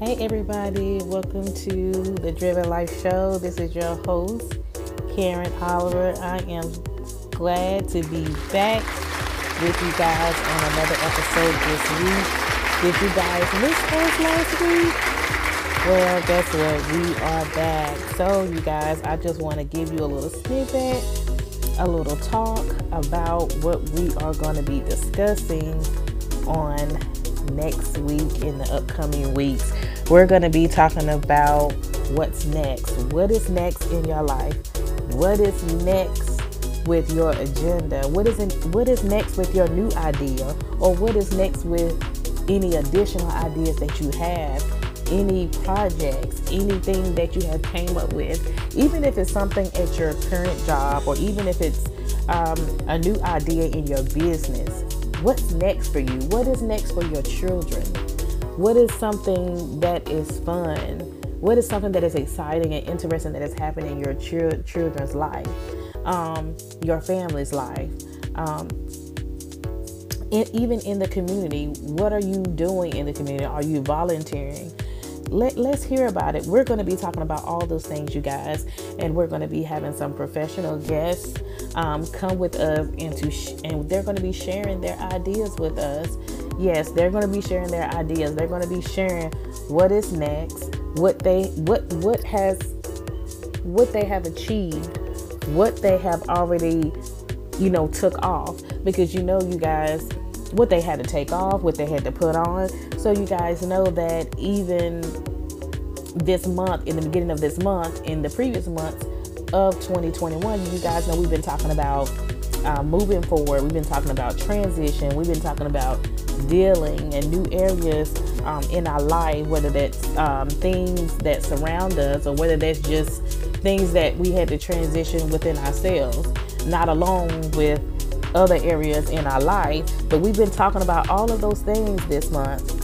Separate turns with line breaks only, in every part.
Hey, everybody, welcome to the Driven Life Show. This is your host, Karen Oliver. I am glad to be back with you guys on another episode this week. Did you guys miss us last week? Well, guess what? We are back. So, you guys, I just want to give you a little snippet, a little talk about what we are going to be discussing on next week in the upcoming weeks. We're going to be talking about what's next. What is next in your life? What is next with your agenda? What is in, what is next with your new idea or what is next with any additional ideas that you have? Any projects, anything that you have came up with, even if it's something at your current job or even if it's um, a new idea in your business, what's next for you? What is next for your children? What is something that is fun? What is something that is exciting and interesting that is happening in your ch- children's life, um, your family's life? Um, in, even in the community, what are you doing in the community? Are you volunteering? Let, let's hear about it. We're going to be talking about all those things, you guys, and we're going to be having some professional guests um, come with us into sh- and they're going to be sharing their ideas with us. Yes, they're going to be sharing their ideas. They're going to be sharing what is next, what they what what has what they have achieved, what they have already you know took off because you know you guys what they had to take off, what they had to put on. So you guys know that even this month, in the beginning of this month, in the previous months of 2021, you guys know we've been talking about uh, moving forward. We've been talking about transition. We've been talking about dealing and new areas um, in our life, whether that's um, things that surround us or whether that's just things that we had to transition within ourselves, not alone with other areas in our life. But we've been talking about all of those things this month.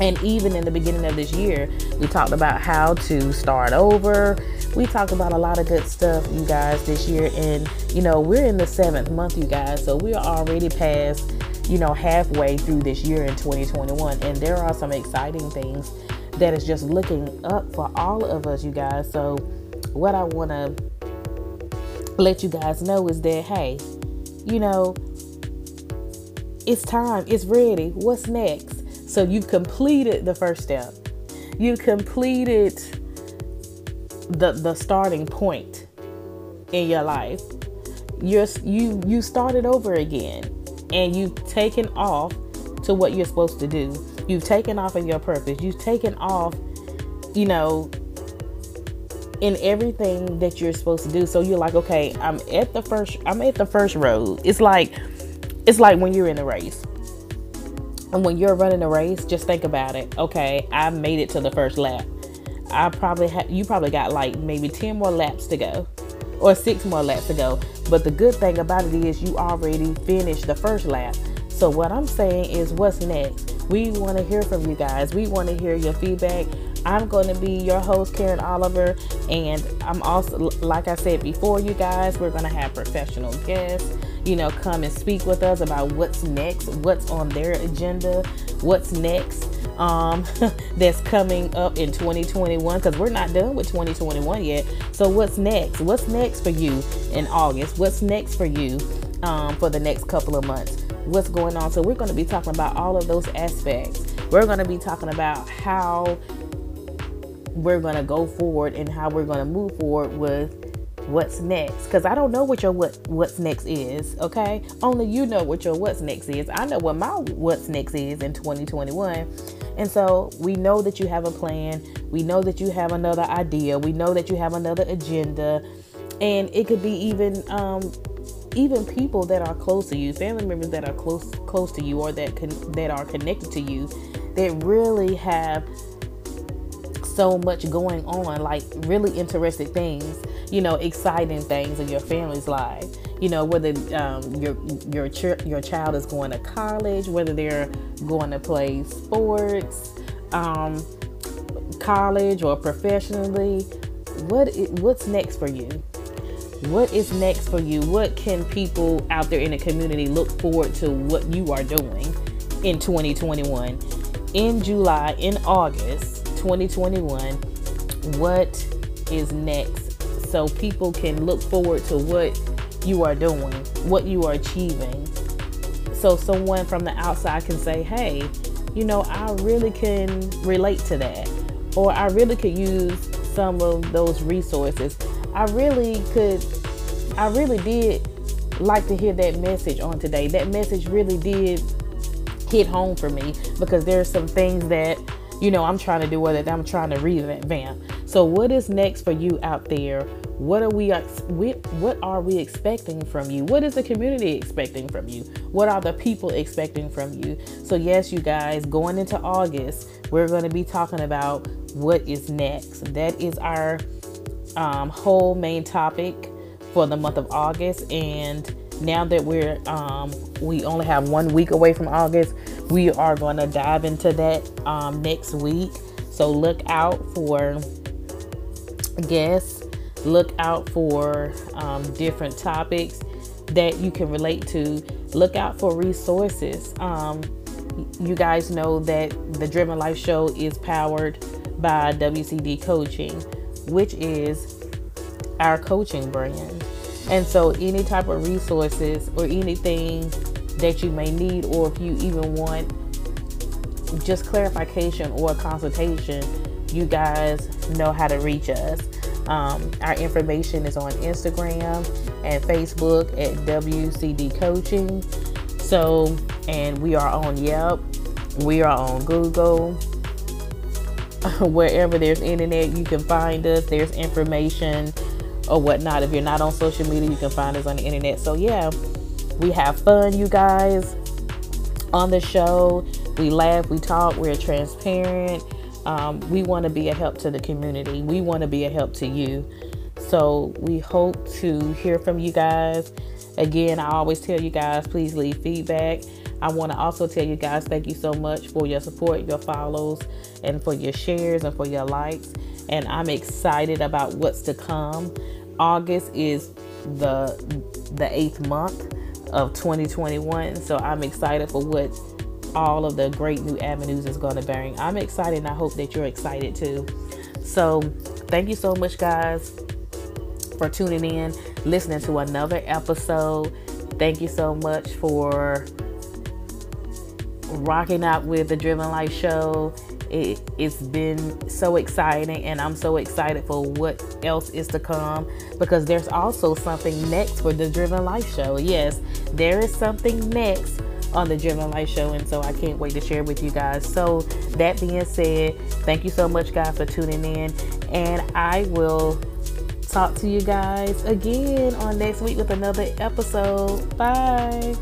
And even in the beginning of this year, we talked about how to start over. We talked about a lot of good stuff, you guys, this year. And, you know, we're in the seventh month, you guys. So we're already past, you know, halfway through this year in 2021. And there are some exciting things that is just looking up for all of us, you guys. So, what I want to let you guys know is that, hey, you know, it's time, it's ready. What's next? So you've completed the first step. You completed the the starting point in your life. You're you you started over again and you've taken off to what you're supposed to do. You've taken off in your purpose. You've taken off, you know, in everything that you're supposed to do. So you're like, okay, I'm at the first I'm at the first road. It's like it's like when you're in a race. And when you're running a race, just think about it. Okay, I made it to the first lap. I probably had you probably got like maybe 10 more laps to go or 6 more laps to go. But the good thing about it is you already finished the first lap. So what I'm saying is what's next? We want to hear from you guys. We want to hear your feedback. I'm going to be your host, Karen Oliver, and I'm also, like I said before, you guys, we're going to have professional guests, you know, come and speak with us about what's next, what's on their agenda, what's next um, that's coming up in 2021 because we're not done with 2021 yet. So, what's next? What's next for you in August? What's next for you um, for the next couple of months? What's going on? So, we're going to be talking about all of those aspects. We're going to be talking about how we're going to go forward and how we're going to move forward with what's next because i don't know what your what what's next is okay only you know what your what's next is i know what my what's next is in 2021 and so we know that you have a plan. We know that you have another idea. We know that you have another agenda. And it could be even um even people that are close to you family members that are close close to you or that con- that are connected to you that really have so much going on, like really interesting things, you know, exciting things in your family's life. You know, whether um, your your ch- your child is going to college, whether they're going to play sports, um, college or professionally. What what's next for you? What is next for you? What can people out there in the community look forward to what you are doing in 2021? In July, in August, 2021, what is next so people can look forward to what you are doing, what you are achieving. So someone from the outside can say, hey, you know, I really can relate to that. Or I really could use some of those resources. I really could, I really did like to hear that message on today. That message really did hit home for me because there's some things that you know I'm trying to do that I'm trying to revamp. So what is next for you out there? What are we what are we expecting from you? What is the community expecting from you? What are the people expecting from you? So yes, you guys, going into August, we're going to be talking about what is next. That is our um, whole main topic for the month of August and now that we're um, we only have one week away from August, we are going to dive into that um, next week. So look out for guests, look out for um, different topics that you can relate to. Look out for resources. Um, you guys know that the Driven Life Show is powered by WCD Coaching, which is our coaching brand. And so, any type of resources or anything that you may need, or if you even want just clarification or consultation, you guys know how to reach us. Um, our information is on Instagram and Facebook at WCD Coaching. So, and we are on Yelp, we are on Google. Wherever there's internet, you can find us. There's information or whatnot. If you're not on social media, you can find us on the internet. So, yeah, we have fun, you guys, on the show. We laugh, we talk, we're transparent. Um, we want to be a help to the community, we want to be a help to you. So, we hope to hear from you guys. Again, I always tell you guys, please leave feedback. I want to also tell you guys thank you so much for your support, your follows, and for your shares and for your likes. And I'm excited about what's to come. August is the the eighth month of 2021, so I'm excited for what all of the great new avenues is going to bring. I'm excited, and I hope that you're excited too. So, thank you so much, guys, for tuning in, listening to another episode. Thank you so much for rocking out with the Driven Life Show it, it's been so exciting, and I'm so excited for what else is to come because there's also something next for the Driven Life Show. Yes, there is something next on the Driven Life Show, and so I can't wait to share with you guys. So, that being said, thank you so much, guys, for tuning in, and I will talk to you guys again on next week with another episode. Bye.